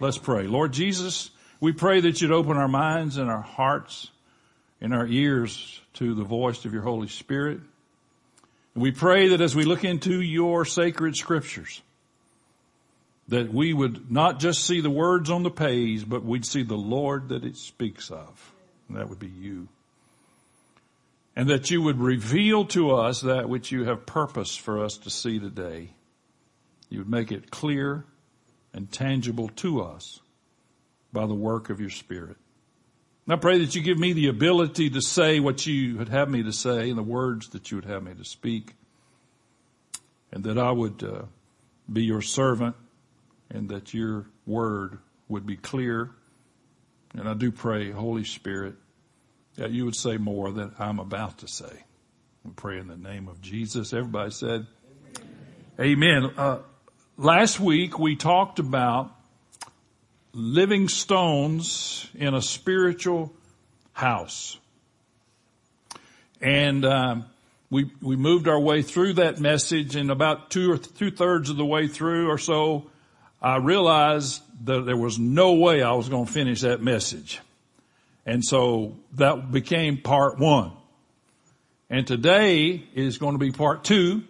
Let's pray. Lord Jesus, we pray that you'd open our minds and our hearts and our ears to the voice of your Holy Spirit. And we pray that as we look into your sacred scriptures, that we would not just see the words on the page, but we'd see the Lord that it speaks of. And that would be you. And that you would reveal to us that which you have purposed for us to see today. You would make it clear and tangible to us by the work of your Spirit. And I pray that you give me the ability to say what you would have me to say and the words that you would have me to speak. And that I would uh, be your servant and that your word would be clear. And I do pray, Holy Spirit, that you would say more than I'm about to say. We pray in the name of Jesus. Everybody said, Amen. Amen. Uh, last week we talked about living stones in a spiritual house. And um, we we moved our way through that message, and about two or two thirds of the way through or so, I realized that there was no way I was going to finish that message. And so that became part one. And today is going to be part two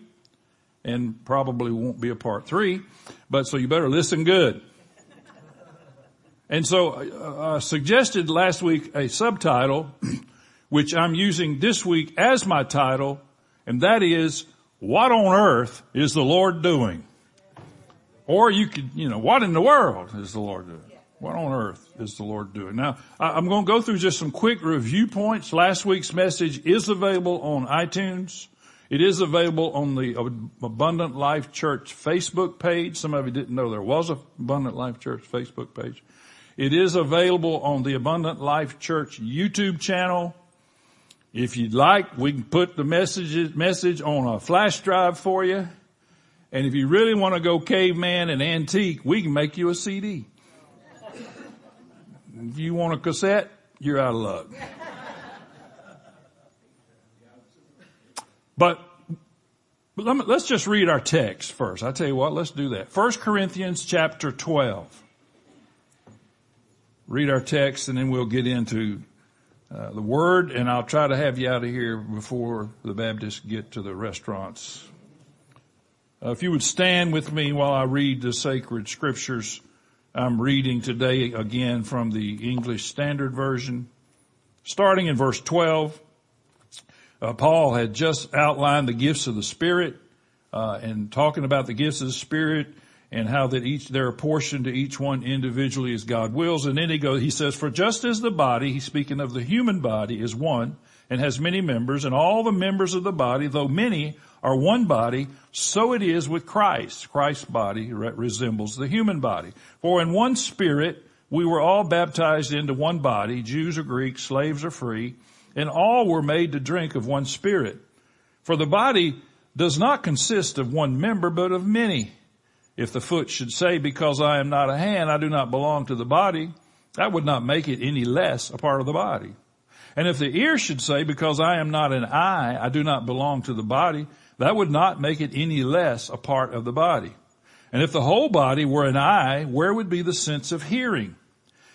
and probably won't be a part three, but so you better listen good. And so uh, I suggested last week a subtitle, which I'm using this week as my title, and that is, what on earth is the Lord doing? Or you could, you know, what in the world is the Lord doing? What on earth is the Lord doing? Now, I'm going to go through just some quick review points. Last week's message is available on iTunes. It is available on the Abundant Life Church Facebook page. Some of you didn't know there was a Abundant Life Church Facebook page. It is available on the Abundant Life Church YouTube channel. If you'd like, we can put the message, message on a flash drive for you. And if you really want to go caveman and antique, we can make you a CD. If you want a cassette, you're out of luck. But, let's just read our text first. I tell you what, let's do that. 1 Corinthians chapter 12. Read our text and then we'll get into uh, the word and I'll try to have you out of here before the Baptists get to the restaurants uh, if you would stand with me while I read the sacred scriptures, I'm reading today again from the English Standard Version. Starting in verse 12, uh, Paul had just outlined the gifts of the Spirit, uh, and talking about the gifts of the Spirit and how that each, they're apportioned to each one individually as God wills. And then he goes, he says, for just as the body, he's speaking of the human body, is one and has many members, and all the members of the body, though many, are one body, so it is with Christ. Christ's body resembles the human body. For in one spirit we were all baptized into one body, Jews or Greeks, slaves or free, and all were made to drink of one spirit. For the body does not consist of one member, but of many. If the foot should say, because I am not a hand, I do not belong to the body, that would not make it any less a part of the body. And if the ear should say, because I am not an eye, I do not belong to the body, that would not make it any less a part of the body. And if the whole body were an eye, where would be the sense of hearing?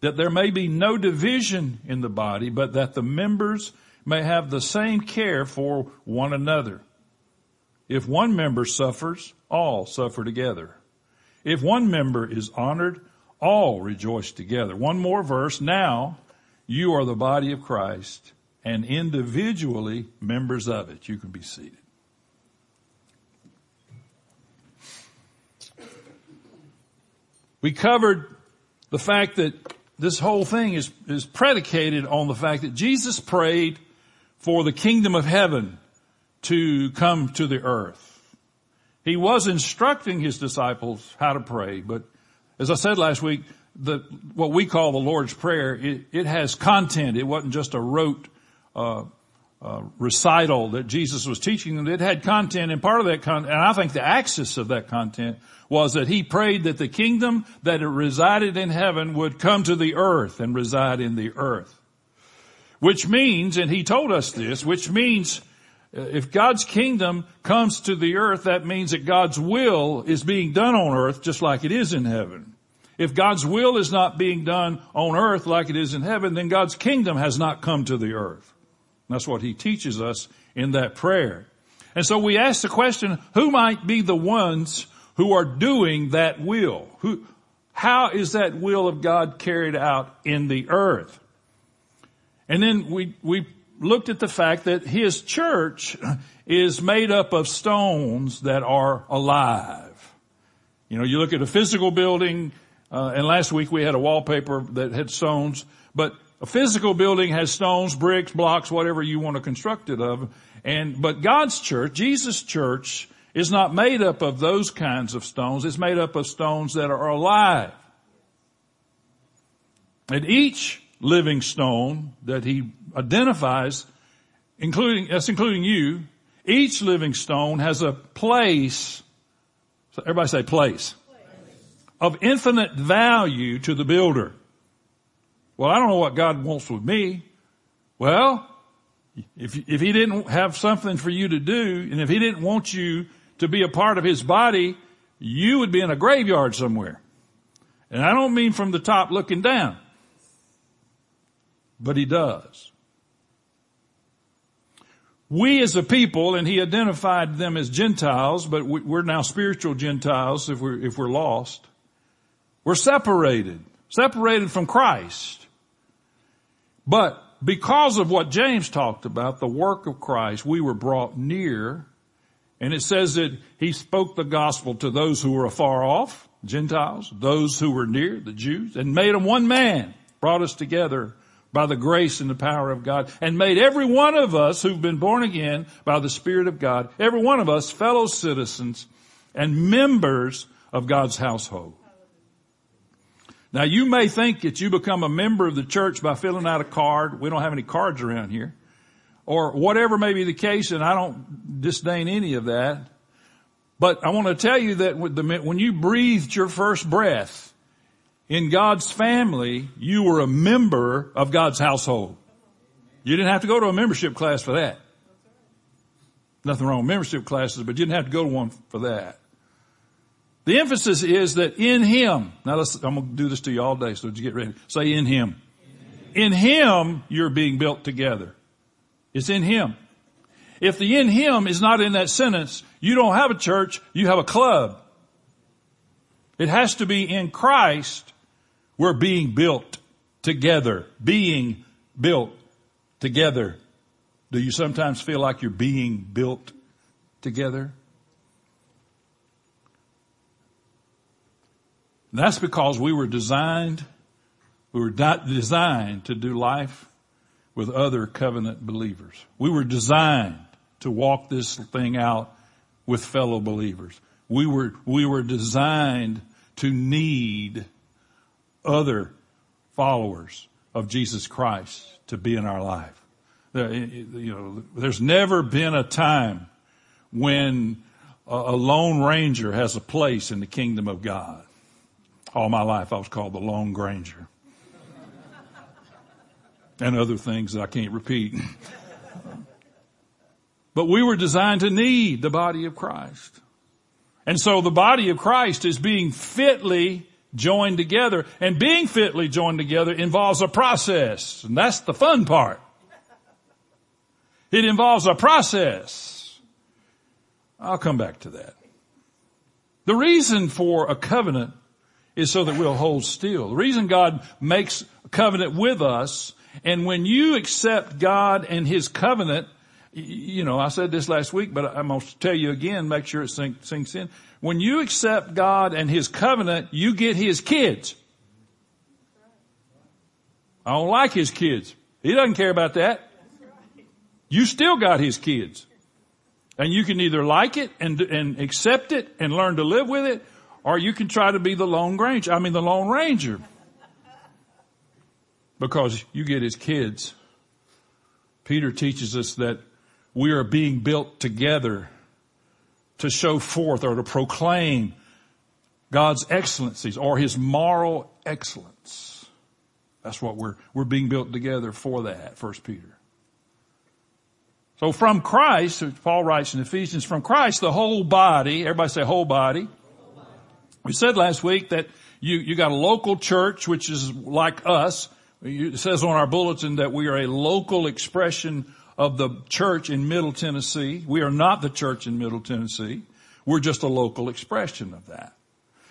that there may be no division in the body, but that the members may have the same care for one another. If one member suffers, all suffer together. If one member is honored, all rejoice together. One more verse. Now you are the body of Christ and individually members of it. You can be seated. We covered the fact that this whole thing is, is predicated on the fact that Jesus prayed for the kingdom of heaven to come to the earth. He was instructing his disciples how to pray, but as I said last week, the, what we call the Lord's Prayer, it, it has content. It wasn't just a rote uh, uh, recital that Jesus was teaching them. It had content, and part of that content, and I think the axis of that content was that he prayed that the kingdom that resided in heaven would come to the earth and reside in the earth. Which means, and he told us this, which means uh, if God's kingdom comes to the earth, that means that God's will is being done on earth just like it is in heaven. If God's will is not being done on earth like it is in heaven, then God's kingdom has not come to the earth. That's what he teaches us in that prayer. And so we ask the question, who might be the ones who are doing that will? Who, how is that will of God carried out in the earth? And then we, we looked at the fact that his church is made up of stones that are alive. You know, you look at a physical building, uh, and last week we had a wallpaper that had stones, but a physical building has stones, bricks, blocks, whatever you want to construct it of. And, but God's church, Jesus' church, is not made up of those kinds of stones. It's made up of stones that are alive. And each living stone that he identifies, including, that's including you, each living stone has a place, everybody say place, place, of infinite value to the builder. Well, I don't know what God wants with me. Well, if, if he didn't have something for you to do, and if he didn't want you to be a part of his body, you would be in a graveyard somewhere. And I don't mean from the top looking down, but he does. We as a people, and he identified them as Gentiles, but we're now spiritual Gentiles if we're, if we're lost. We're separated, separated from Christ. But because of what James talked about, the work of Christ, we were brought near. And it says that he spoke the gospel to those who were afar off, Gentiles, those who were near, the Jews, and made them one man, brought us together by the grace and the power of God, and made every one of us who've been born again by the Spirit of God, every one of us fellow citizens and members of God's household. Now you may think that you become a member of the church by filling out a card. We don't have any cards around here. Or whatever may be the case, and I don't disdain any of that. But I want to tell you that when you breathed your first breath in God's family, you were a member of God's household. You didn't have to go to a membership class for that. Nothing wrong with membership classes, but you didn't have to go to one for that. The emphasis is that in Him, now let's, I'm going to do this to you all day, so you get ready. Say in Him. In Him, you're being built together. It's in Him. If the in Him is not in that sentence, you don't have a church, you have a club. It has to be in Christ, we're being built together. Being built together. Do you sometimes feel like you're being built together? And that's because we were designed, we were designed to do life with other covenant believers. We were designed to walk this thing out with fellow believers. We were, we were designed to need other followers of Jesus Christ to be in our life. You know, there's never been a time when a lone ranger has a place in the kingdom of God. All my life I was called the Lone Granger. and other things that I can't repeat. but we were designed to need the body of Christ. And so the body of Christ is being fitly joined together and being fitly joined together involves a process. And that's the fun part. It involves a process. I'll come back to that. The reason for a covenant is so that we'll hold still. The reason God makes a covenant with us And when you accept God and His covenant, you know, I said this last week, but I'm going to tell you again, make sure it sinks in. When you accept God and His covenant, you get His kids. I don't like His kids. He doesn't care about that. You still got His kids. And you can either like it and, and accept it and learn to live with it, or you can try to be the Lone Ranger. I mean the Lone Ranger. Because you get his kids. Peter teaches us that we are being built together to show forth or to proclaim God's excellencies or his moral excellence. That's what we're, we're being built together for that, First Peter. So from Christ, Paul writes in Ephesians, from Christ, the whole body, everybody say whole body. We said last week that you, you got a local church, which is like us. It says on our bulletin that we are a local expression of the church in Middle Tennessee. We are not the church in Middle Tennessee. We're just a local expression of that.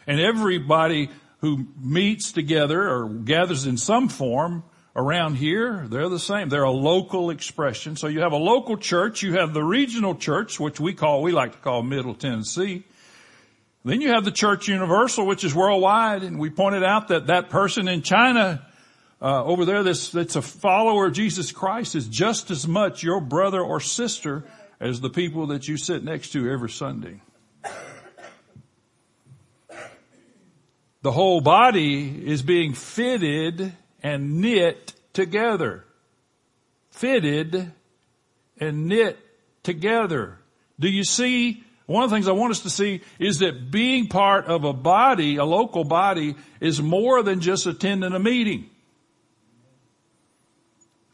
And everybody who meets together or gathers in some form around here, they're the same. They're a local expression. So you have a local church, you have the regional church, which we call, we like to call Middle Tennessee. Then you have the church universal, which is worldwide. And we pointed out that that person in China uh, over there that's, that's a follower of Jesus Christ is just as much your brother or sister as the people that you sit next to every Sunday. The whole body is being fitted and knit together. Fitted and knit together. Do you see? One of the things I want us to see is that being part of a body, a local body, is more than just attending a meeting.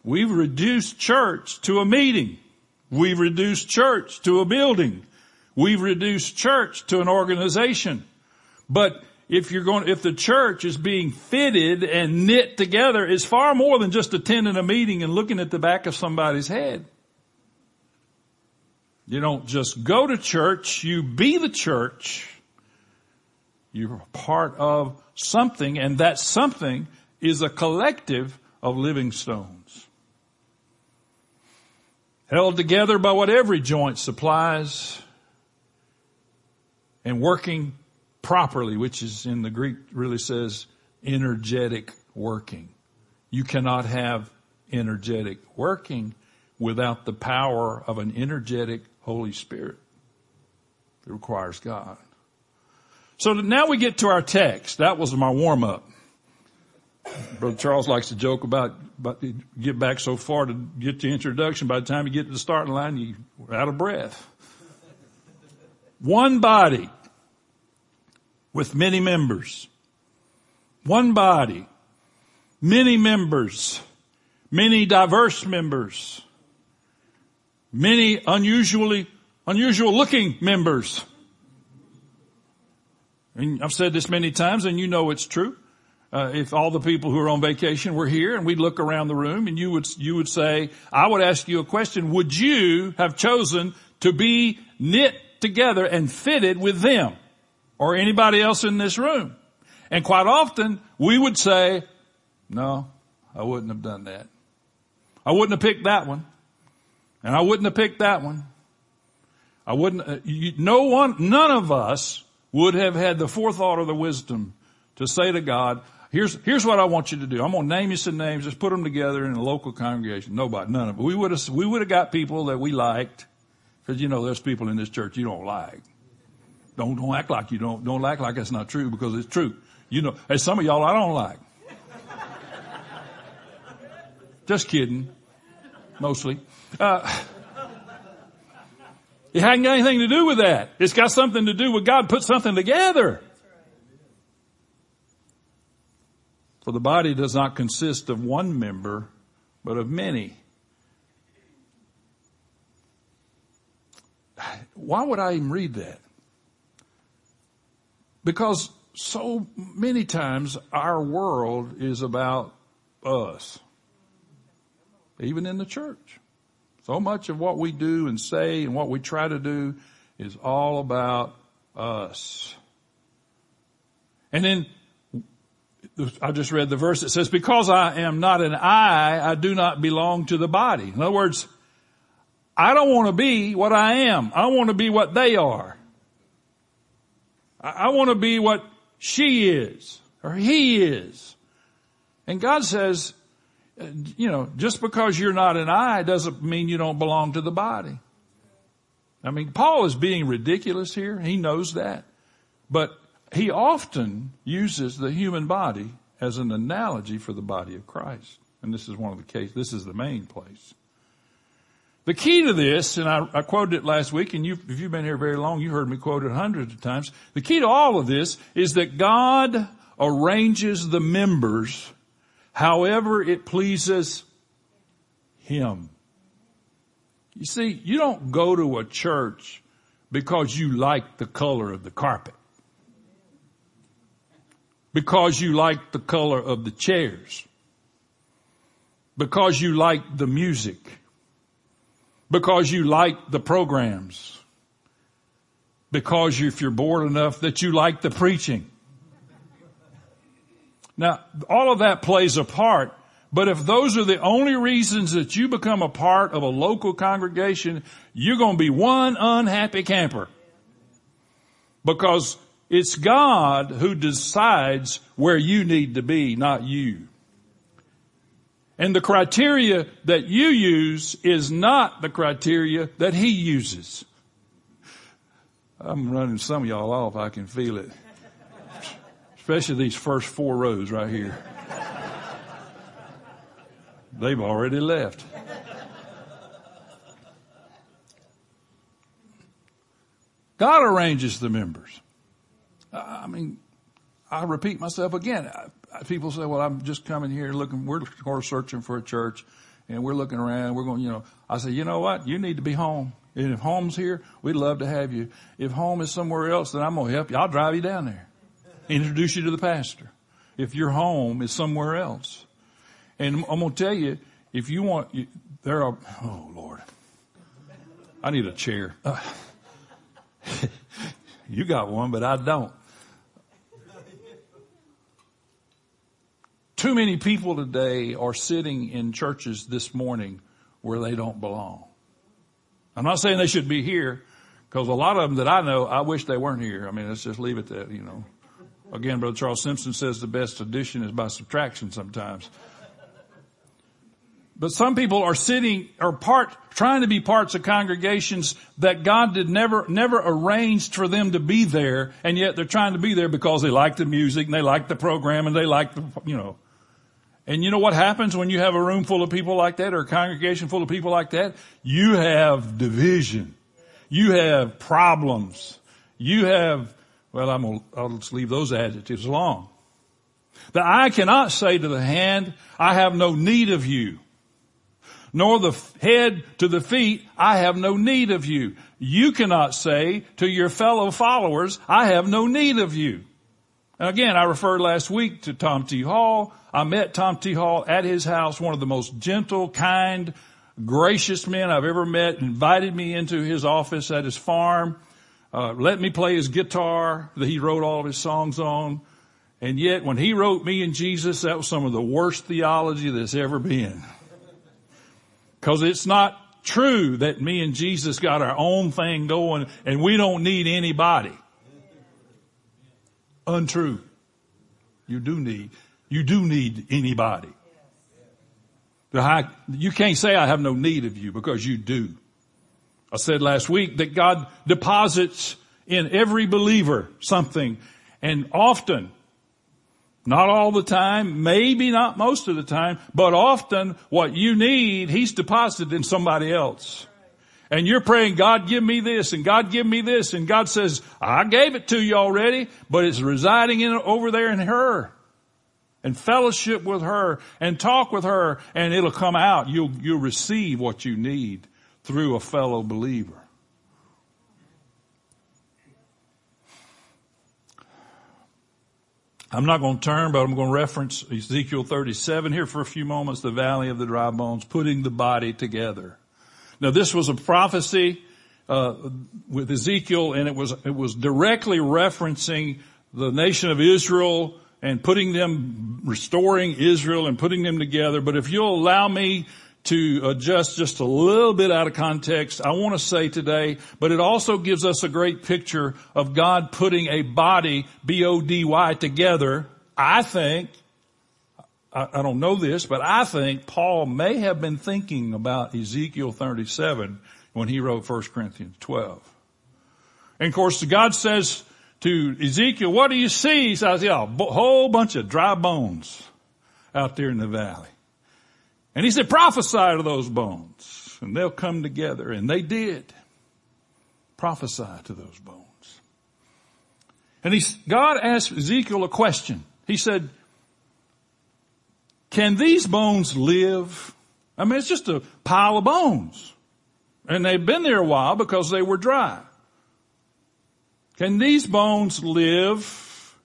We've reduced church to a meeting. We've reduced church to a building. We've reduced church to an organization. But if you're going, if the church is being fitted and knit together, it's far more than just attending a meeting and looking at the back of somebody's head. You don't just go to church, you be the church. You're part of something and that something is a collective of living stones held together by what every joint supplies and working properly, which is in the Greek really says energetic working. You cannot have energetic working without the power of an energetic Holy Spirit. It requires God. So now we get to our text. That was my warm up. Brother Charles likes to joke about, but get back so far to get the introduction. By the time you get to the starting line, you're out of breath. One body with many members. One body, many members, many diverse members, many unusually, unusual looking members. And I've said this many times and you know it's true uh, if all the people who are on vacation were here and we'd look around the room and you would, you would say, I would ask you a question, would you have chosen to be knit together and fitted with them or anybody else in this room? And quite often we would say, no, I wouldn't have done that. I wouldn't have picked that one. And I wouldn't have picked that one. I wouldn't, uh, you, no one, none of us would have had the forethought or the wisdom to say to God, Here's, here's what I want you to do. I'm going to name you some names. Just put them together in a local congregation. Nobody, none of it. We would have, we would have got people that we liked. Cause you know, there's people in this church you don't like. Don't, don't act like you don't, don't act like that's not true because it's true. You know, there's some of y'all I don't like. Just kidding. Mostly. Uh, it hadn't got anything to do with that. It's got something to do with God put something together. For the body does not consist of one member, but of many. Why would I even read that? Because so many times our world is about us. Even in the church. So much of what we do and say and what we try to do is all about us. And then I just read the verse that says, because I am not an eye, I do not belong to the body. In other words, I don't want to be what I am. I want to be what they are. I want to be what she is or he is. And God says, you know, just because you're not an eye doesn't mean you don't belong to the body. I mean, Paul is being ridiculous here. He knows that. But he often uses the human body as an analogy for the body of Christ. And this is one of the cases, this is the main place. The key to this, and I, I quoted it last week, and you, if you've been here very long, you heard me quote it hundreds of times. The key to all of this is that God arranges the members however it pleases Him. You see, you don't go to a church because you like the color of the carpet because you like the color of the chairs, because you like the music, because you like the programs, because if you're bored enough that you like the preaching. Now, all of that plays a part, but if those are the only reasons that you become a part of a local congregation, you're going to be one unhappy camper. Because it's God who decides where you need to be, not you. And the criteria that you use is not the criteria that he uses. I'm running some of y'all off. I can feel it. Especially these first four rows right here. They've already left. God arranges the members. I mean, I repeat myself again. People say, well, I'm just coming here looking, we're searching for a church and we're looking around. We're going, you know, I say, you know what? You need to be home. And if home's here, we'd love to have you. If home is somewhere else, then I'm going to help you. I'll drive you down there. Introduce you to the pastor. If your home is somewhere else. And I'm going to tell you, if you want, there are, oh Lord, I need a chair. Uh, you got one, but I don't. Too many people today are sitting in churches this morning where they don't belong. I'm not saying they should be here because a lot of them that I know, I wish they weren't here. I mean, let's just leave it that, you know. Again, Brother Charles Simpson says the best addition is by subtraction sometimes. But some people are sitting, or part, trying to be parts of congregations that God did never, never arranged for them to be there, and yet they're trying to be there because they like the music and they like the program and they like the, you know. And you know what happens when you have a room full of people like that or a congregation full of people like that? You have division. You have problems. You have, well, I'm gonna, I'll just leave those adjectives alone. The eye cannot say to the hand, I have no need of you. Nor the head to the feet, I have no need of you. You cannot say to your fellow followers, I have no need of you. And again, I referred last week to Tom T. Hall. I met Tom T. Hall at his house, one of the most gentle, kind, gracious men I've ever met, invited me into his office at his farm, uh, let me play his guitar that he wrote all of his songs on. And yet when he wrote me and Jesus, that was some of the worst theology that's ever been. Cause it's not true that me and Jesus got our own thing going and we don't need anybody. Untrue. You do need you do need anybody. You can't say I have no need of you because you do. I said last week that God deposits in every believer something and often, not all the time, maybe not most of the time, but often what you need, He's deposited in somebody else. And you're praying, God give me this and God give me this and God says, I gave it to you already, but it's residing in over there in her and fellowship with her and talk with her and it'll come out. You'll, you'll receive what you need through a fellow believer. I'm not going to turn, but I'm going to reference Ezekiel 37 here for a few moments, the valley of the dry bones, putting the body together. Now this was a prophecy, uh, with Ezekiel and it was, it was directly referencing the nation of Israel and putting them, restoring Israel and putting them together. But if you'll allow me to uh, adjust just a little bit out of context, I want to say today, but it also gives us a great picture of God putting a body, B-O-D-Y, together. I think, I, I don't know this, but I think Paul may have been thinking about Ezekiel 37 when he wrote 1 Corinthians 12. And of course, God says to Ezekiel, what do you see? He says, yeah, a whole bunch of dry bones out there in the valley. And he said, prophesy to those bones and they'll come together. And they did prophesy to those bones. And he, God asked Ezekiel a question. He said, can these bones live? I mean, it's just a pile of bones. And they've been there a while because they were dry. Can these bones live?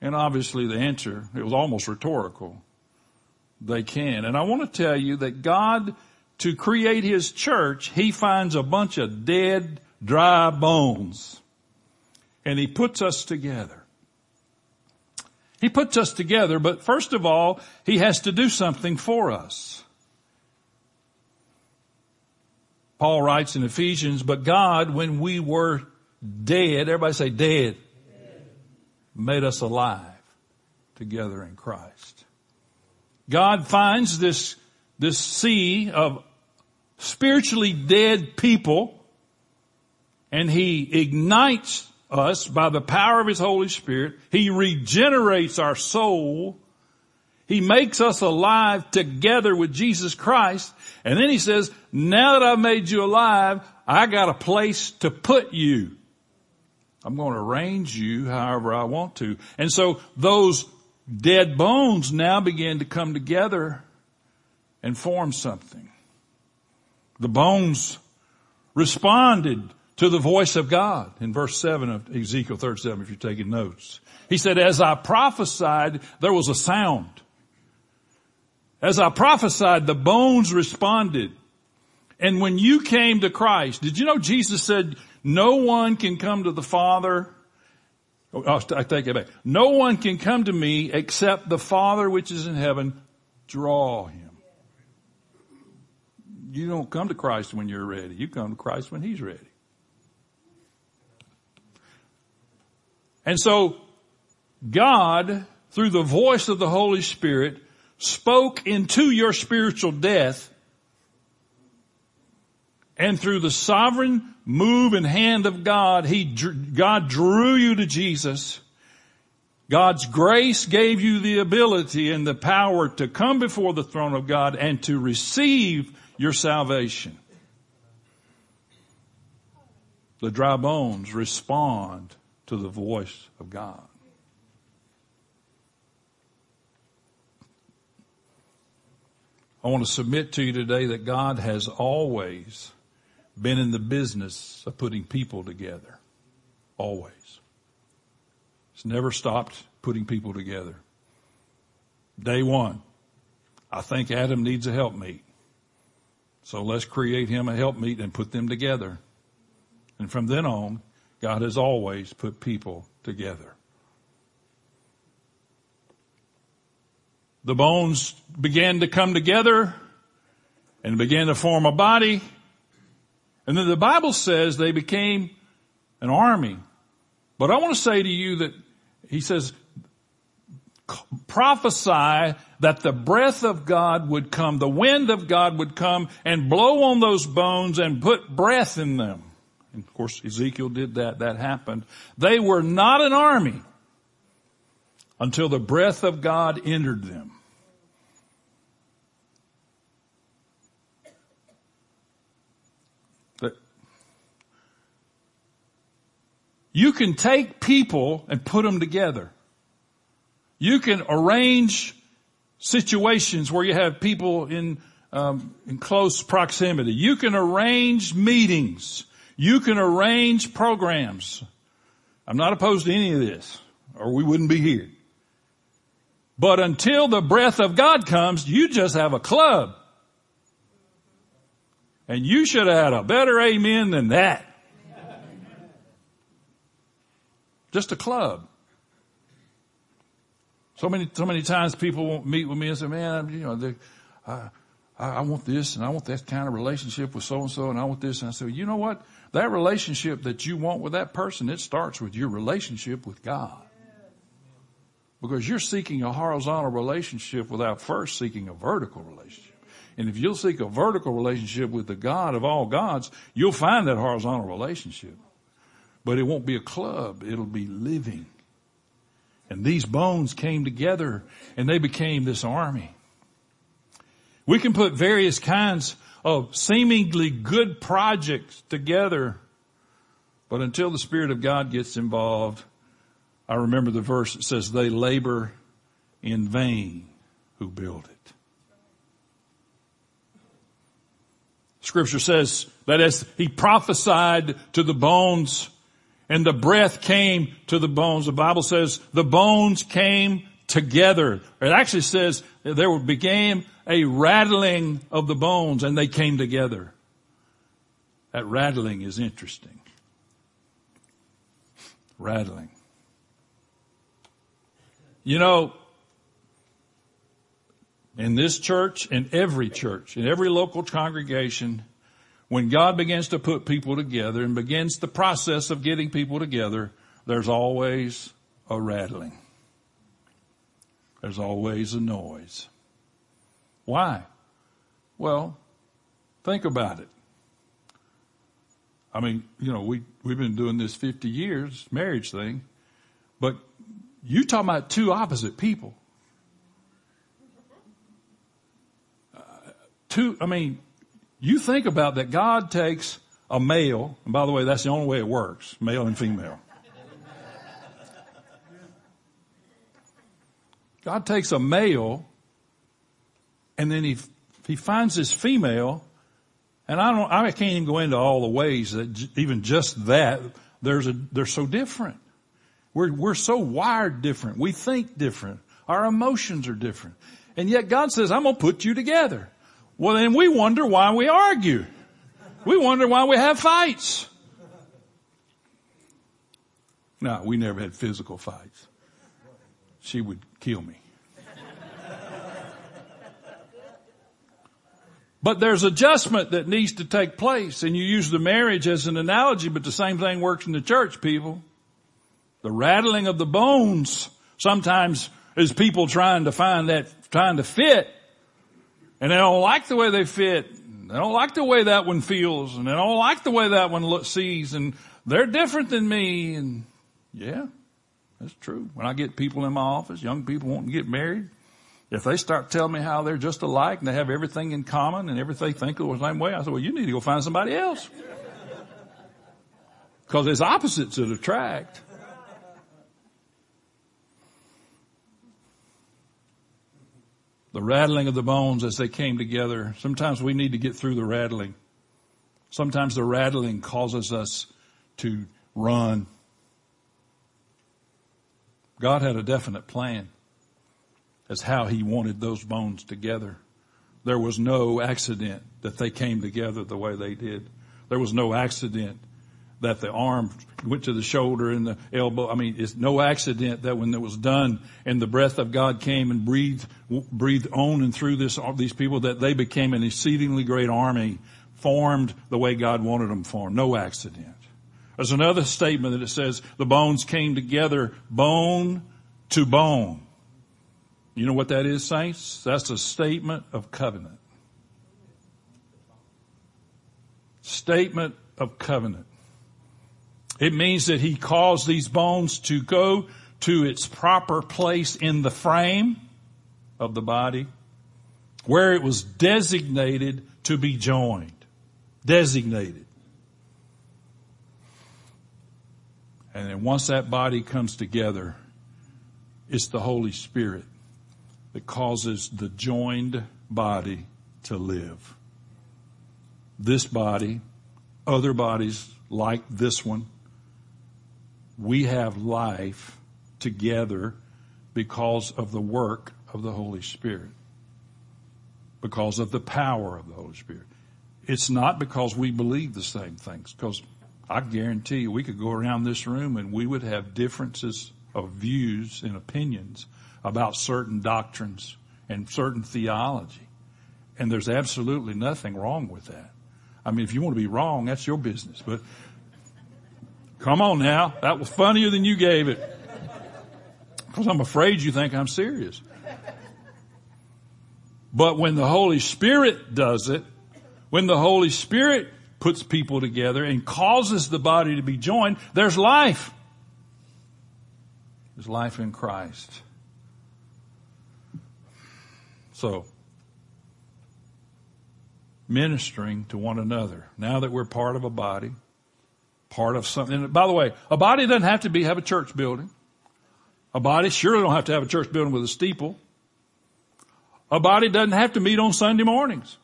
And obviously the answer, it was almost rhetorical they can. And I want to tell you that God, to create His church, He finds a bunch of dead, dry bones. And He puts us together. He puts us together, but first of all, He has to do something for us. Paul writes in Ephesians, but God, when we were dead, everybody say dead, dead. made us alive together in Christ. God finds this, this sea of spiritually dead people and he ignites us by the power of his Holy Spirit. He regenerates our soul. He makes us alive together with Jesus Christ. And then he says, now that I've made you alive, I got a place to put you. I'm going to arrange you however I want to. And so those dead bones now began to come together and form something. The bones responded to the voice of God in verse 7 of Ezekiel 37 if you're taking notes. He said, as I prophesied, there was a sound. As I prophesied, the bones responded. And when you came to Christ, did you know Jesus said, no one can come to the Father Oh, I take it back. No one can come to me except the Father which is in heaven draw him. You don't come to Christ when you're ready. You come to Christ when He's ready. And so God, through the voice of the Holy Spirit, spoke into your spiritual death and through the sovereign move and hand of God, He, God drew you to Jesus. God's grace gave you the ability and the power to come before the throne of God and to receive your salvation. The dry bones respond to the voice of God. I want to submit to you today that God has always been in the business of putting people together. Always. It's never stopped putting people together. Day one, I think Adam needs a helpmeet. So let's create him a helpmeet and put them together. And from then on, God has always put people together. The bones began to come together and began to form a body and then the Bible says they became an army. But I want to say to you that he says, prophesy that the breath of God would come, the wind of God would come and blow on those bones and put breath in them. And of course, Ezekiel did that. That happened. They were not an army until the breath of God entered them. You can take people and put them together. You can arrange situations where you have people in, um, in close proximity. You can arrange meetings. You can arrange programs. I'm not opposed to any of this, or we wouldn't be here. But until the breath of God comes, you just have a club. And you should have had a better amen than that. Just a club. So many, so many times people won't meet with me and say, man, you know, I, I want this and I want that kind of relationship with so and so and I want this. And I say, you know what? That relationship that you want with that person, it starts with your relationship with God. Because you're seeking a horizontal relationship without first seeking a vertical relationship. And if you'll seek a vertical relationship with the God of all gods, you'll find that horizontal relationship. But it won't be a club. It'll be living. And these bones came together and they became this army. We can put various kinds of seemingly good projects together, but until the Spirit of God gets involved, I remember the verse that says they labor in vain who build it. Scripture says that as he prophesied to the bones and the breath came to the bones, the Bible says the bones came together. It actually says there became a rattling of the bones and they came together. That rattling is interesting. Rattling. You know, in this church, in every church, in every local congregation, when God begins to put people together and begins the process of getting people together, there's always a rattling. There's always a noise. Why? Well, think about it. I mean, you know, we, we've been doing this 50 years, marriage thing, but you talking about two opposite people. Uh, two, I mean, you think about that God takes a male, and by the way, that's the only way it works, male and female. God takes a male and then he, he finds this female and I don't, I can't even go into all the ways that even just that, there's a, they're so different. We're, we're so wired different. We think different. Our emotions are different. And yet God says, I'm going to put you together. Well, then we wonder why we argue. We wonder why we have fights. No, we never had physical fights. She would kill me. But there's adjustment that needs to take place and you use the marriage as an analogy, but the same thing works in the church, people. The rattling of the bones sometimes is people trying to find that, trying to fit. And they don't like the way they fit. They don't like the way that one feels and they don't like the way that one look, sees and they're different than me. And yeah, that's true. When I get people in my office, young people wanting to get married, if they start telling me how they're just alike and they have everything in common and everything think the same way, I say, well, you need to go find somebody else. Cause it's opposites that attract. The rattling of the bones as they came together. Sometimes we need to get through the rattling. Sometimes the rattling causes us to run. God had a definite plan as how he wanted those bones together. There was no accident that they came together the way they did. There was no accident that the arm went to the shoulder and the elbow. I mean, it's no accident that when it was done and the breath of God came and breathed, breathed on and through this, these people that they became an exceedingly great army formed the way God wanted them formed. No accident. There's another statement that it says the bones came together bone to bone. You know what that is, saints? That's a statement of covenant. Statement of covenant. It means that he caused these bones to go to its proper place in the frame of the body where it was designated to be joined. Designated. And then once that body comes together, it's the Holy Spirit that causes the joined body to live. This body, other bodies like this one, we have life together because of the work of the Holy Spirit. Because of the power of the Holy Spirit. It's not because we believe the same things, because I guarantee you we could go around this room and we would have differences of views and opinions about certain doctrines and certain theology. And there's absolutely nothing wrong with that. I mean, if you want to be wrong, that's your business. But come on now. That was funnier than you gave it. Because I'm afraid you think I'm serious. But when the Holy Spirit does it, when the Holy Spirit puts people together and causes the body to be joined, there's life. There's life in Christ. So, ministering to one another. Now that we're part of a body, part of something. And by the way, a body doesn't have to be, have a church building. A body surely don't have to have a church building with a steeple. A body doesn't have to meet on Sunday mornings.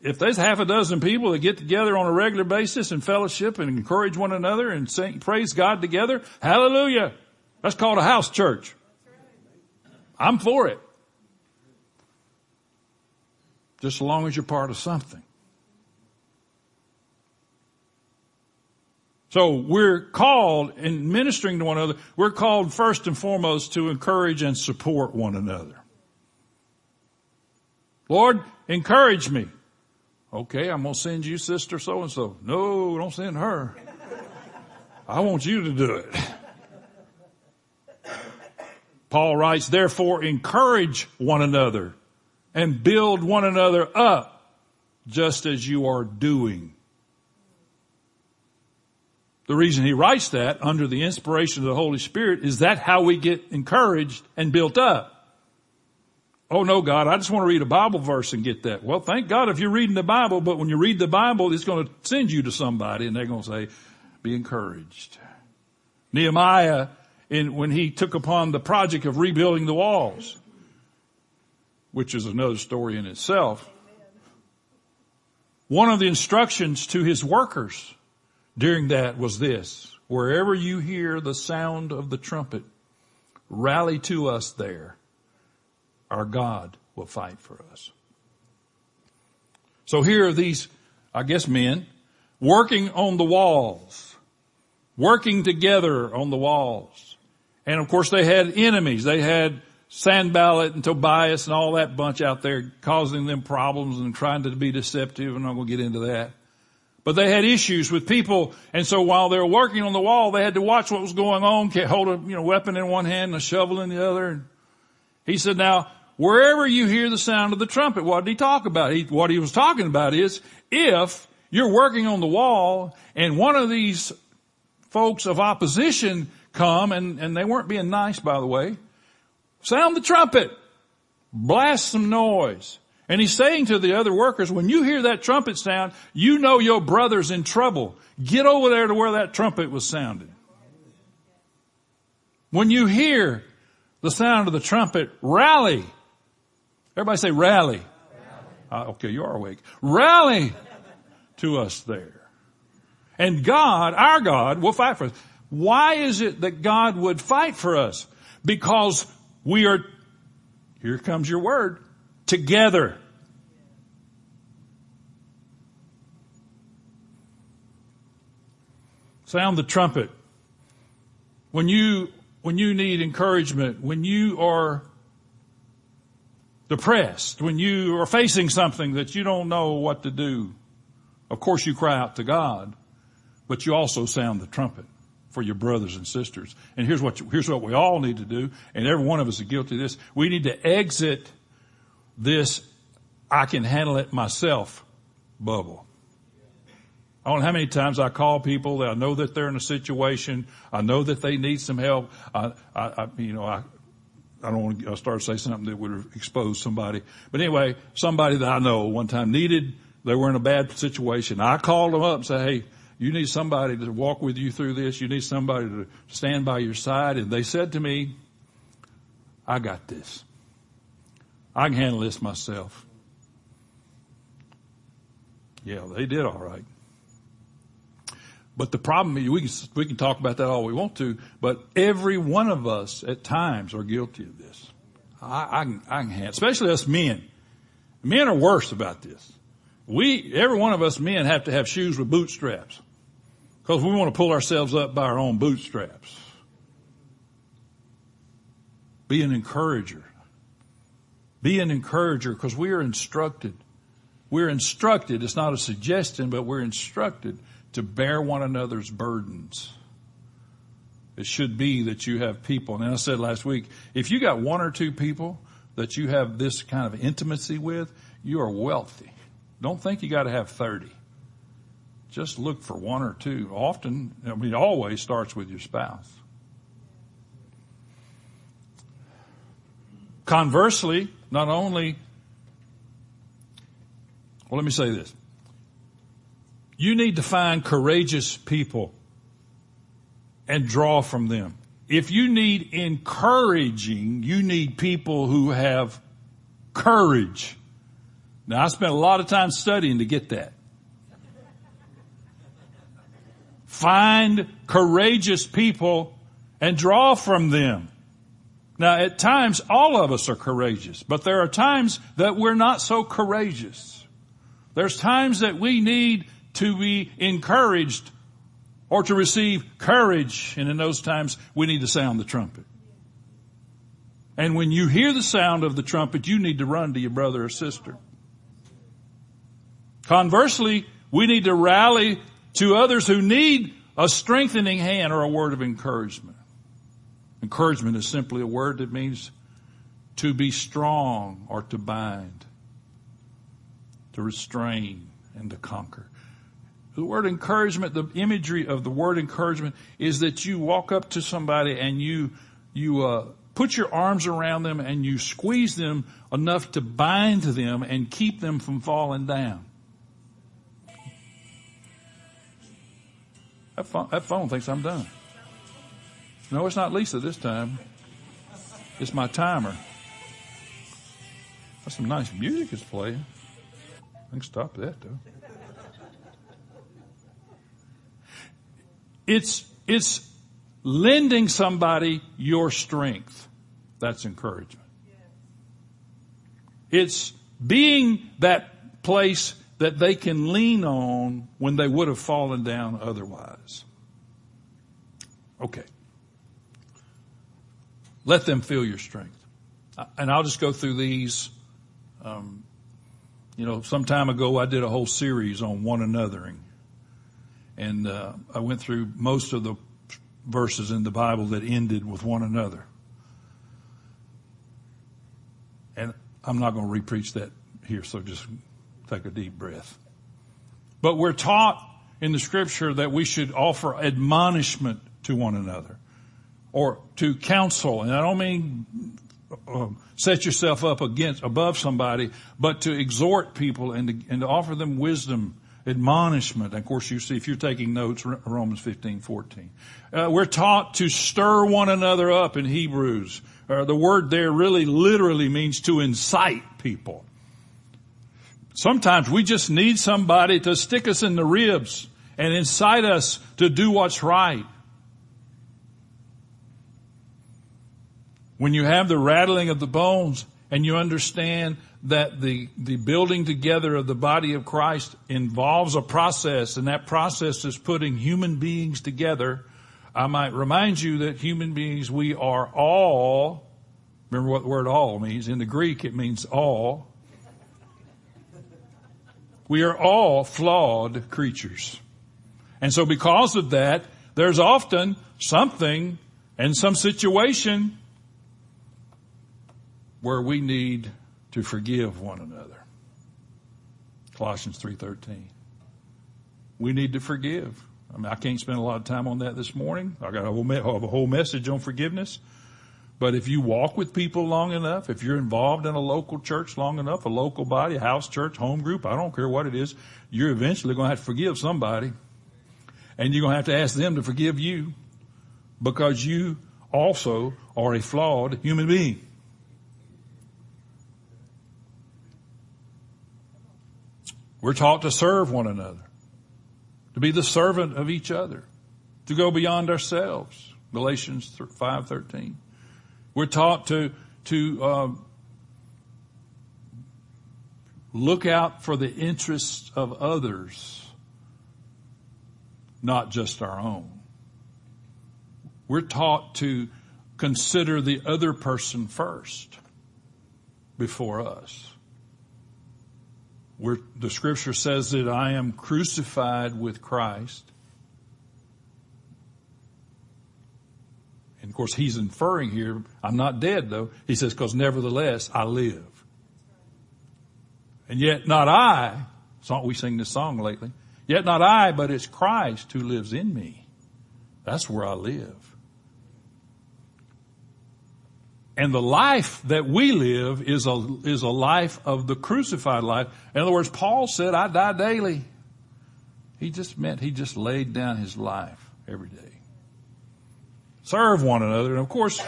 If there's half a dozen people that get together on a regular basis and fellowship and encourage one another and sing, praise God together, hallelujah. That's called a house church. I'm for it. Just as long as you're part of something. So we're called in ministering to one another, we're called first and foremost to encourage and support one another. Lord, encourage me. Okay, I'm going to send you sister so and so. No, don't send her. I want you to do it. Paul writes, therefore encourage one another and build one another up just as you are doing. The reason he writes that under the inspiration of the Holy Spirit is that how we get encouraged and built up. Oh no, God, I just want to read a Bible verse and get that. Well, thank God if you're reading the Bible, but when you read the Bible, it's going to send you to somebody and they're going to say, be encouraged. Nehemiah, in, when he took upon the project of rebuilding the walls, which is another story in itself, one of the instructions to his workers during that was this, wherever you hear the sound of the trumpet, rally to us there. Our God will fight for us. So here are these, I guess men, working on the walls, working together on the walls. And of course they had enemies. They had Sanballat and Tobias and all that bunch out there causing them problems and trying to be deceptive. And I'm going to get into that. But they had issues with people, and so while they were working on the wall, they had to watch what was going on, hold a you know, weapon in one hand and a shovel in the other. He said, now, wherever you hear the sound of the trumpet, what did he talk about? He, what he was talking about is, if you're working on the wall and one of these folks of opposition come, and, and they weren't being nice, by the way, sound the trumpet, blast some noise. And he's saying to the other workers, when you hear that trumpet sound, you know your brother's in trouble. Get over there to where that trumpet was sounded. When you hear the sound of the trumpet, rally. Everybody say rally. Uh, okay, you are awake. Rally to us there. And God, our God, will fight for us. Why is it that God would fight for us? Because we are, here comes your word, together. Sound the trumpet. When you, when you need encouragement, when you are depressed, when you are facing something that you don't know what to do, of course you cry out to God, but you also sound the trumpet for your brothers and sisters. And here's what, here's what we all need to do, and every one of us is guilty of this. We need to exit this I can handle it myself bubble. I don't know how many times I call people that I know that they're in a situation. I know that they need some help. I, I, I you know, I, I don't want to start to say something that would expose somebody. But anyway, somebody that I know one time needed, they were in a bad situation. I called them up and said, Hey, you need somebody to walk with you through this. You need somebody to stand by your side. And they said to me, I got this. I can handle this myself. Yeah, they did all right. But the problem is, we can, we can talk about that all we want to, but every one of us at times are guilty of this. I, I can, I can handle, especially us men. Men are worse about this. We, every one of us men have to have shoes with bootstraps. Because we want to pull ourselves up by our own bootstraps. Be an encourager. Be an encourager because we are instructed. We're instructed, it's not a suggestion, but we're instructed to bear one another's burdens. It should be that you have people, and I said last week, if you got one or two people that you have this kind of intimacy with, you are wealthy. Don't think you got to have 30. Just look for one or two. Often, I mean, always starts with your spouse. Conversely, not only, well, let me say this. You need to find courageous people and draw from them. If you need encouraging, you need people who have courage. Now I spent a lot of time studying to get that. Find courageous people and draw from them. Now at times all of us are courageous, but there are times that we're not so courageous. There's times that we need to be encouraged or to receive courage. And in those times, we need to sound the trumpet. And when you hear the sound of the trumpet, you need to run to your brother or sister. Conversely, we need to rally to others who need a strengthening hand or a word of encouragement. Encouragement is simply a word that means to be strong or to bind, to restrain and to conquer. The word encouragement, the imagery of the word encouragement is that you walk up to somebody and you, you, uh, put your arms around them and you squeeze them enough to bind them and keep them from falling down. That phone, that phone thinks I'm done. No, it's not Lisa this time. It's my timer. That's some nice music it's playing. I can stop that though. It's, it's lending somebody your strength. That's encouragement. It's being that place that they can lean on when they would have fallen down otherwise. Okay. Let them feel your strength. And I'll just go through these. Um, you know, some time ago I did a whole series on one anothering. And uh, I went through most of the verses in the Bible that ended with one another. And I'm not going to repreach that here, so just take a deep breath. But we're taught in the scripture that we should offer admonishment to one another or to counsel. And I don't mean uh, set yourself up against, above somebody, but to exhort people and to, and to offer them wisdom admonishment. And of course, you see, if you're taking notes, Romans 15, 14. Uh, we're taught to stir one another up in Hebrews. Uh, the word there really literally means to incite people. Sometimes we just need somebody to stick us in the ribs and incite us to do what's right. When you have the rattling of the bones and you understand that the, the building together of the body of Christ involves a process and that process is putting human beings together. I might remind you that human beings, we are all, remember what the word all means. In the Greek, it means all. We are all flawed creatures. And so because of that, there's often something and some situation where we need to forgive one another. Colossians 3.13. We need to forgive. I mean, I can't spend a lot of time on that this morning. I got a whole, a whole message on forgiveness. But if you walk with people long enough, if you're involved in a local church long enough, a local body, a house church, home group, I don't care what it is, you're eventually going to have to forgive somebody. And you're going to have to ask them to forgive you because you also are a flawed human being. We're taught to serve one another, to be the servant of each other, to go beyond ourselves. Galatians 5.13. We're taught to, to, um, look out for the interests of others, not just our own. We're taught to consider the other person first before us. Where the scripture says that I am crucified with Christ. And of course, he's inferring here, I'm not dead though. He says, because nevertheless I live. And yet not I, song, we sing this song lately, yet not I, but it's Christ who lives in me. That's where I live. And the life that we live is a, is a life of the crucified life. In other words, Paul said, I die daily. He just meant he just laid down his life every day. Serve one another. And of course,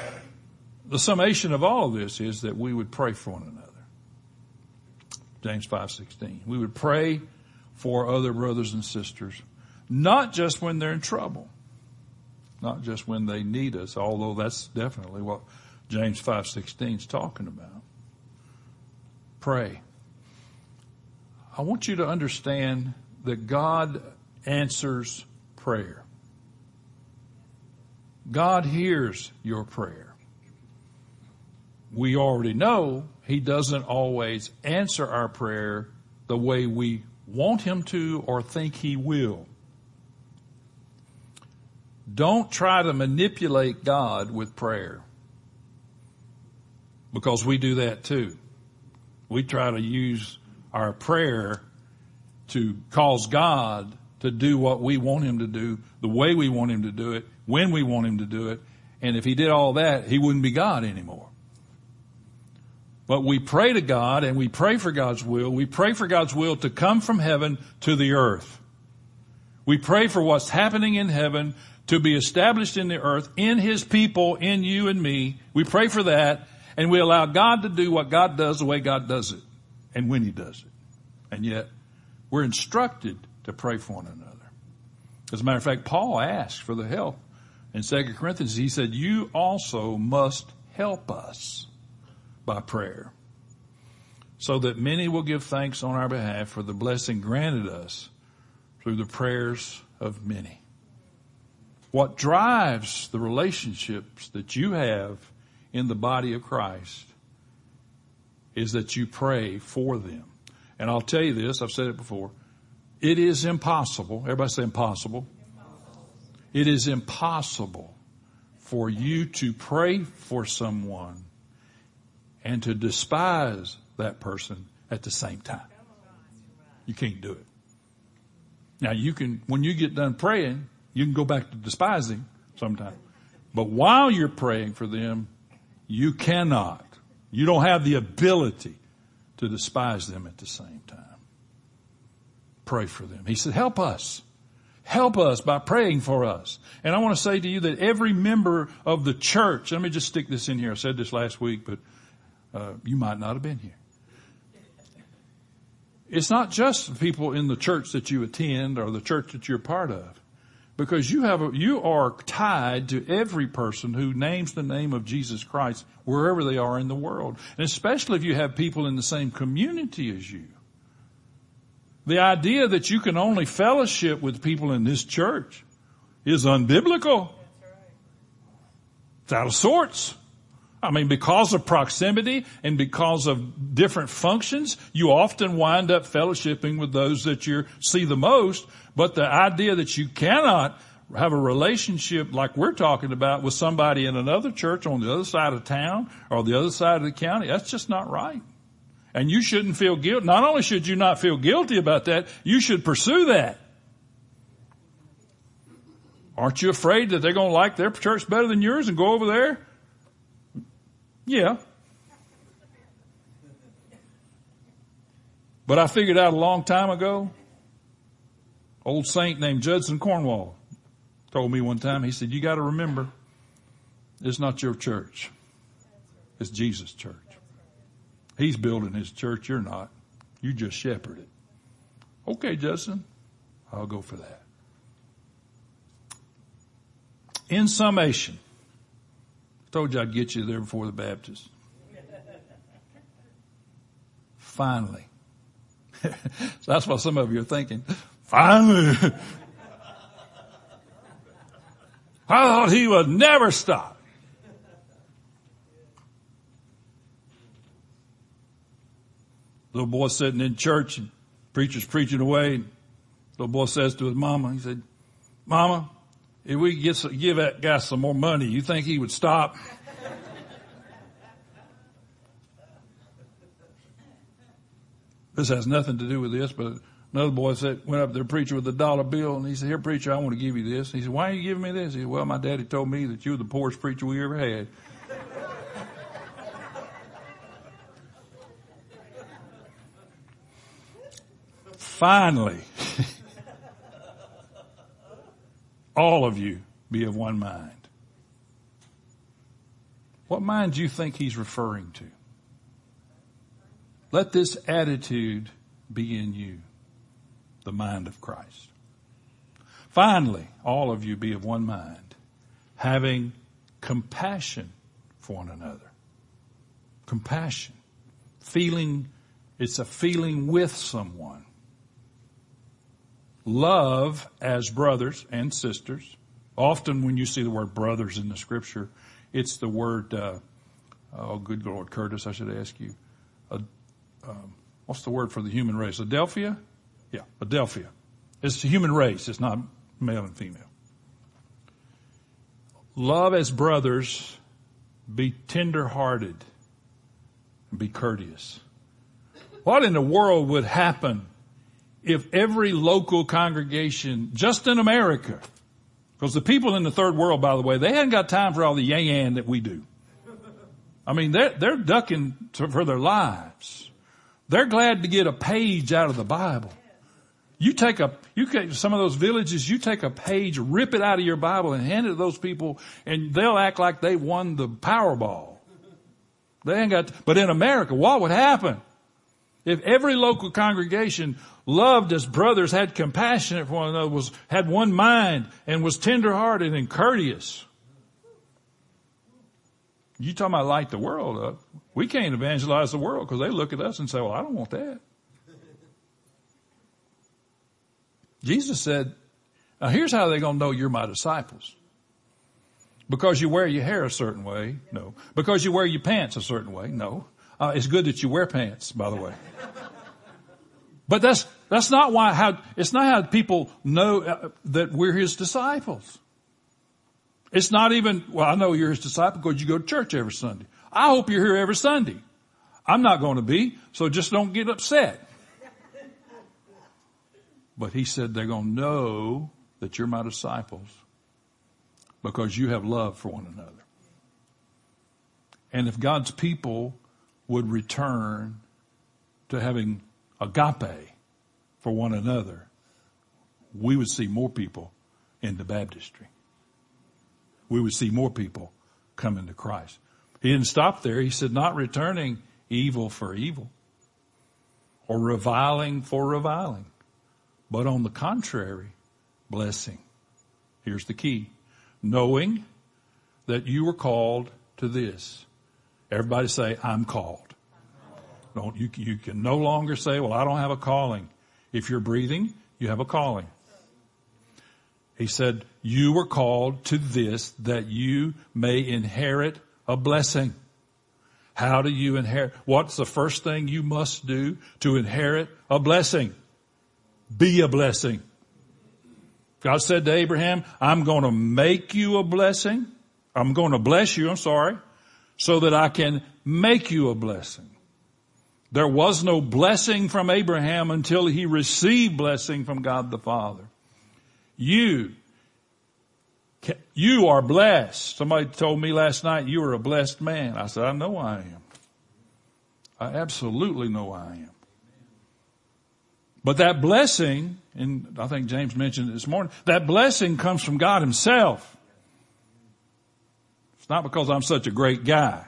the summation of all of this is that we would pray for one another. James 5:16. We would pray for other brothers and sisters, not just when they're in trouble, not just when they need us, although that's definitely what James 5:16 is talking about. Pray. I want you to understand that God answers prayer. God hears your prayer. We already know He doesn't always answer our prayer the way we want Him to or think He will. Don't try to manipulate God with prayer because we do that too. We try to use our prayer to cause God to do what we want him to do, the way we want him to do it, when we want him to do it. And if he did all that, he wouldn't be God anymore. But we pray to God and we pray for God's will. We pray for God's will to come from heaven to the earth. We pray for what's happening in heaven to be established in the earth, in his people, in you and me. We pray for that and we allow God to do what God does the way God does it and when he does it. And yet we're instructed to pray for one another. As a matter of fact, Paul asked for the help in 2 Corinthians. He said, you also must help us by prayer so that many will give thanks on our behalf for the blessing granted us through the prayers of many. What drives the relationships that you have in the body of Christ is that you pray for them. And I'll tell you this, I've said it before. It is impossible. Everybody say impossible. impossible. It is impossible for you to pray for someone and to despise that person at the same time. You can't do it. Now you can, when you get done praying, you can go back to despising sometime. But while you're praying for them, you cannot. You don't have the ability to despise them at the same time. Pray for them. He said, help us. Help us by praying for us. And I want to say to you that every member of the church, let me just stick this in here. I said this last week, but uh, you might not have been here. It's not just the people in the church that you attend or the church that you're part of because you have a, you are tied to every person who names the name of Jesus Christ wherever they are in the world. And especially if you have people in the same community as you. The idea that you can only fellowship with people in this church is unbiblical. It's out of sorts. I mean, because of proximity and because of different functions, you often wind up fellowshipping with those that you see the most. But the idea that you cannot have a relationship like we're talking about with somebody in another church on the other side of town or the other side of the county, that's just not right. And you shouldn't feel guilty. Not only should you not feel guilty about that, you should pursue that. Aren't you afraid that they're going to like their church better than yours and go over there? Yeah. But I figured out a long time ago, old saint named Judson Cornwall told me one time, he said, you gotta remember, it's not your church. It's Jesus' church. He's building his church, you're not. You just shepherd it. Okay, Judson, I'll go for that. In summation, Told you I'd get you there before the Baptists. Finally. so that's what some of you are thinking. Finally. I thought he would never stop. Little boy sitting in church and preacher's preaching away. Little boy says to his mama, he said, Mama, if we get give that guy some more money, you think he would stop? this has nothing to do with this, but another boy said, went up to the preacher with a dollar bill and he said, here preacher, I want to give you this. He said, why are you giving me this? He said, well, my daddy told me that you were the poorest preacher we ever had. Finally, all of you be of one mind. What mind do you think he's referring to? Let this attitude be in you, the mind of Christ. Finally, all of you be of one mind, having compassion for one another. Compassion. Feeling, it's a feeling with someone love as brothers and sisters. Often when you see the word brothers in the scripture, it's the word, uh, oh, good Lord, Curtis, I should ask you. Uh, um, what's the word for the human race? Adelphia? Yeah, Adelphia. It's the human race. It's not male and female. Love as brothers, be tender hearted, and be courteous. What in the world would happen if every local congregation, just in America, because the people in the third world, by the way, they haven't got time for all the yang that we do. I mean, they're, they're ducking to, for their lives. They're glad to get a page out of the Bible. You take a, you take some of those villages, you take a page, rip it out of your Bible and hand it to those people and they'll act like they won the Powerball. They ain't got, but in America, what would happen? If every local congregation loved as brothers, had compassion for one another, was, had one mind, and was tenderhearted and courteous. You talking about light the world up. We can't evangelize the world because they look at us and say, well, I don't want that. Jesus said, now here's how they're going to know you're my disciples. Because you wear your hair a certain way? No. Because you wear your pants a certain way? No. Uh, it's good that you wear pants, by the way. But that's, that's not why, how, it's not how people know uh, that we're his disciples. It's not even, well, I know you're his disciple because you go to church every Sunday. I hope you're here every Sunday. I'm not going to be, so just don't get upset. But he said they're going to know that you're my disciples because you have love for one another. And if God's people would return to having agape for one another, we would see more people in the baptistry. We would see more people coming to Christ. He didn't stop there. He said, not returning evil for evil or reviling for reviling, but on the contrary, blessing. Here's the key. Knowing that you were called to this. Everybody say, I'm called. Don't, you, you can no longer say, well, I don't have a calling. If you're breathing, you have a calling. He said, you were called to this that you may inherit a blessing. How do you inherit? What's the first thing you must do to inherit a blessing? Be a blessing. God said to Abraham, I'm going to make you a blessing. I'm going to bless you, I'm sorry, so that I can make you a blessing. There was no blessing from Abraham until he received blessing from God the Father. You, you are blessed. Somebody told me last night you are a blessed man. I said, I know I am. I absolutely know I am. But that blessing, and I think James mentioned it this morning, that blessing comes from God himself. It's not because I'm such a great guy.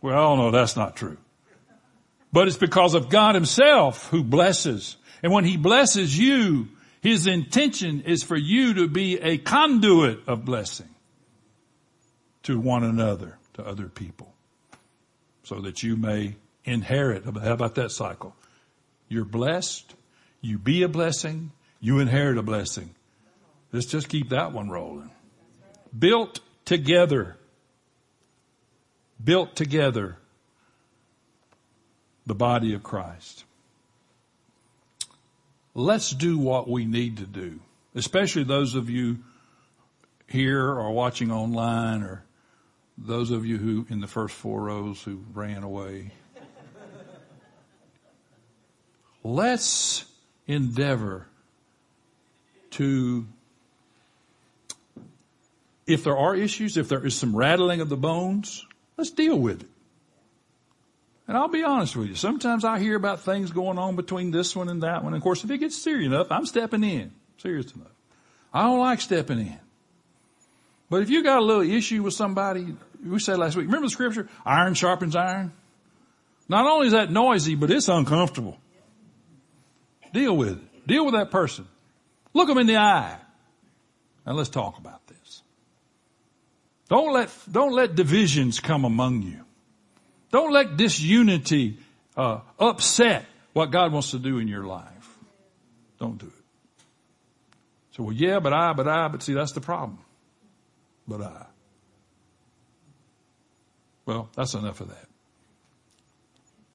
Well, no, that's not true. But it's because of God himself who blesses. And when he blesses you, his intention is for you to be a conduit of blessing to one another, to other people, so that you may inherit. How about that cycle? You're blessed, you be a blessing, you inherit a blessing. Let's just keep that one rolling. Built together. Built together the body of Christ. let's do what we need to do, especially those of you here or watching online or those of you who in the first four rows who ran away. let's endeavor to if there are issues, if there is some rattling of the bones, let's deal with it. And I'll be honest with you. Sometimes I hear about things going on between this one and that one. And of course, if it gets serious enough, I'm stepping in. Serious enough. I don't like stepping in. But if you got a little issue with somebody, we said last week, remember the scripture? Iron sharpens iron. Not only is that noisy, but it's uncomfortable. Deal with it. Deal with that person. Look them in the eye. And let's talk about this. Don't let, don't let divisions come among you. Don't let disunity uh, upset what God wants to do in your life. Don't do it. So, well, yeah, but I, but I, but see, that's the problem. But I. Well, that's enough of that.